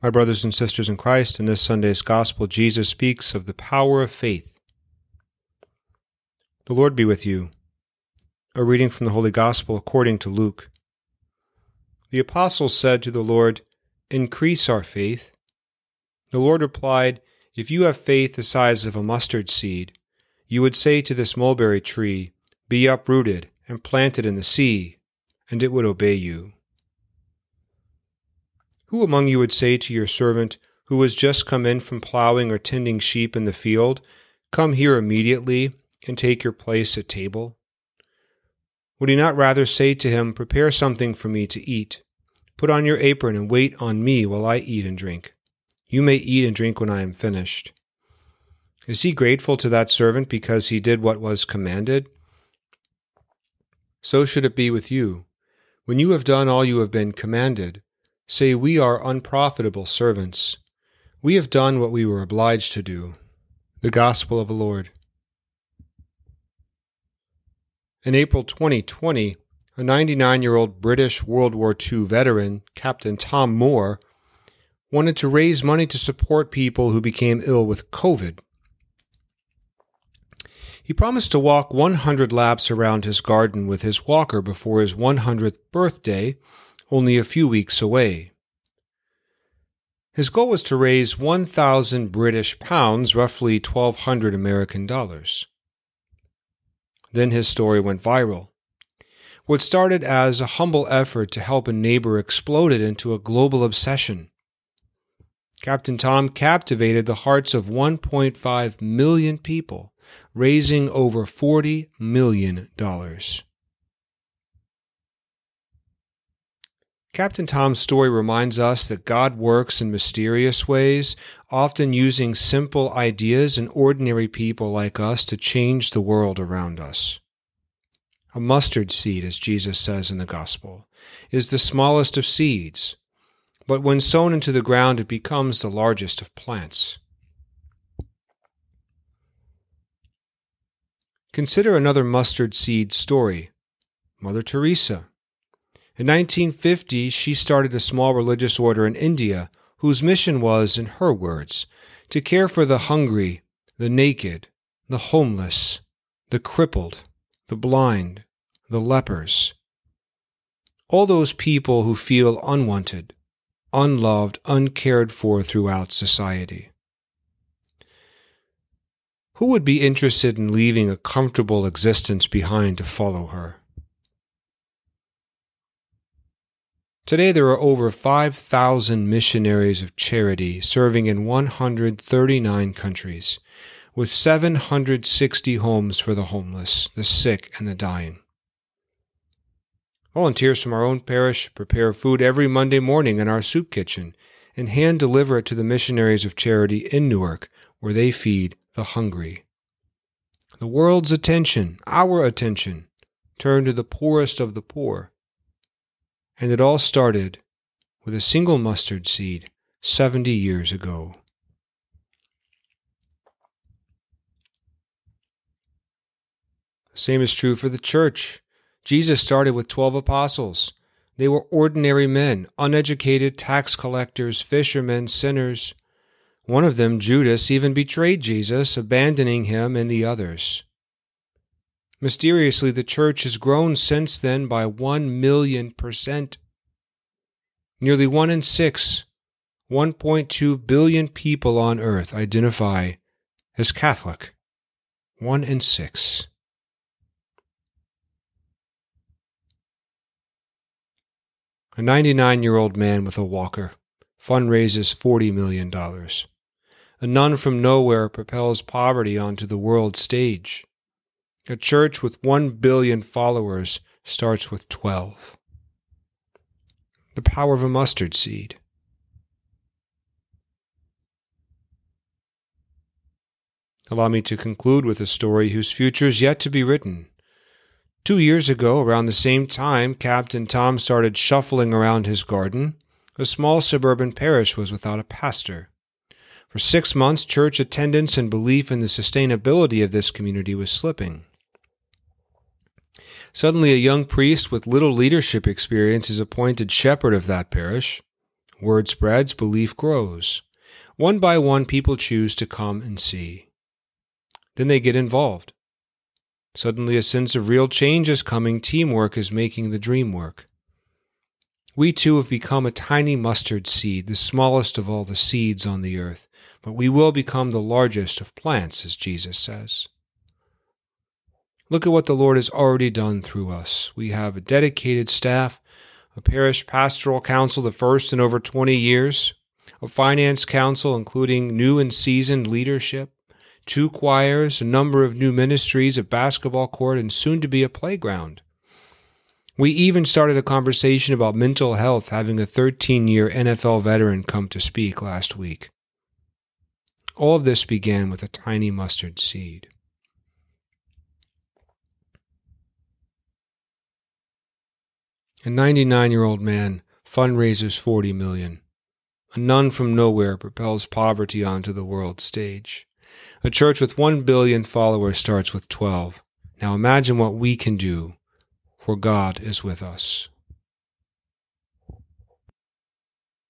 My brothers and sisters in Christ, in this Sunday's Gospel, Jesus speaks of the power of faith. The Lord be with you. A reading from the Holy Gospel according to Luke. The apostles said to the Lord, Increase our faith. The Lord replied, If you have faith the size of a mustard seed, you would say to this mulberry tree, Be uprooted and planted in the sea, and it would obey you. Who among you would say to your servant, who has just come in from plowing or tending sheep in the field, Come here immediately and take your place at table? Would he not rather say to him, Prepare something for me to eat? Put on your apron and wait on me while I eat and drink. You may eat and drink when I am finished. Is he grateful to that servant because he did what was commanded? So should it be with you. When you have done all you have been commanded, say, We are unprofitable servants. We have done what we were obliged to do. The Gospel of the Lord. In April 2020, a 99 year old British World War II veteran, Captain Tom Moore, wanted to raise money to support people who became ill with COVID. He promised to walk 100 laps around his garden with his walker before his 100th birthday only a few weeks away. His goal was to raise 1,000 British pounds, roughly 1,200 American dollars. Then his story went viral. What started as a humble effort to help a neighbor exploded into a global obsession. Captain Tom captivated the hearts of 1.5 million people, raising over $40 million. Captain Tom's story reminds us that God works in mysterious ways, often using simple ideas and ordinary people like us to change the world around us. A mustard seed, as Jesus says in the Gospel, is the smallest of seeds, but when sown into the ground, it becomes the largest of plants. Consider another mustard seed story Mother Teresa. In 1950, she started a small religious order in India whose mission was, in her words, to care for the hungry, the naked, the homeless, the crippled, the blind, the lepers. All those people who feel unwanted, unloved, uncared for throughout society. Who would be interested in leaving a comfortable existence behind to follow her? Today, there are over 5,000 missionaries of charity serving in 139 countries, with 760 homes for the homeless, the sick, and the dying. Volunteers from our own parish prepare food every Monday morning in our soup kitchen and hand deliver it to the missionaries of charity in Newark, where they feed the hungry. The world's attention, our attention, turn to the poorest of the poor and it all started with a single mustard seed 70 years ago. The same is true for the church. Jesus started with 12 apostles. They were ordinary men, uneducated tax collectors, fishermen, sinners. One of them, Judas, even betrayed Jesus, abandoning him and the others. Mysteriously, the church has grown since then by 1 million percent. Nearly one in six, 1.2 billion people on earth identify as Catholic. One in six. A 99 year old man with a walker fundraises $40 million. A nun from nowhere propels poverty onto the world stage. A church with 1 billion followers starts with 12. The power of a mustard seed. Allow me to conclude with a story whose future is yet to be written. Two years ago, around the same time Captain Tom started shuffling around his garden, a small suburban parish was without a pastor. For six months, church attendance and belief in the sustainability of this community was slipping. Suddenly, a young priest with little leadership experience is appointed shepherd of that parish. Word spreads, belief grows. One by one, people choose to come and see. Then they get involved. Suddenly, a sense of real change is coming. Teamwork is making the dream work. We too have become a tiny mustard seed, the smallest of all the seeds on the earth, but we will become the largest of plants, as Jesus says. Look at what the Lord has already done through us. We have a dedicated staff, a parish pastoral council, the first in over 20 years, a finance council, including new and seasoned leadership, two choirs, a number of new ministries, a basketball court, and soon to be a playground. We even started a conversation about mental health, having a 13 year NFL veteran come to speak last week. All of this began with a tiny mustard seed. A 99 year old man fundraises 40 million. A nun from nowhere propels poverty onto the world stage. A church with 1 billion followers starts with 12. Now imagine what we can do for God is with us.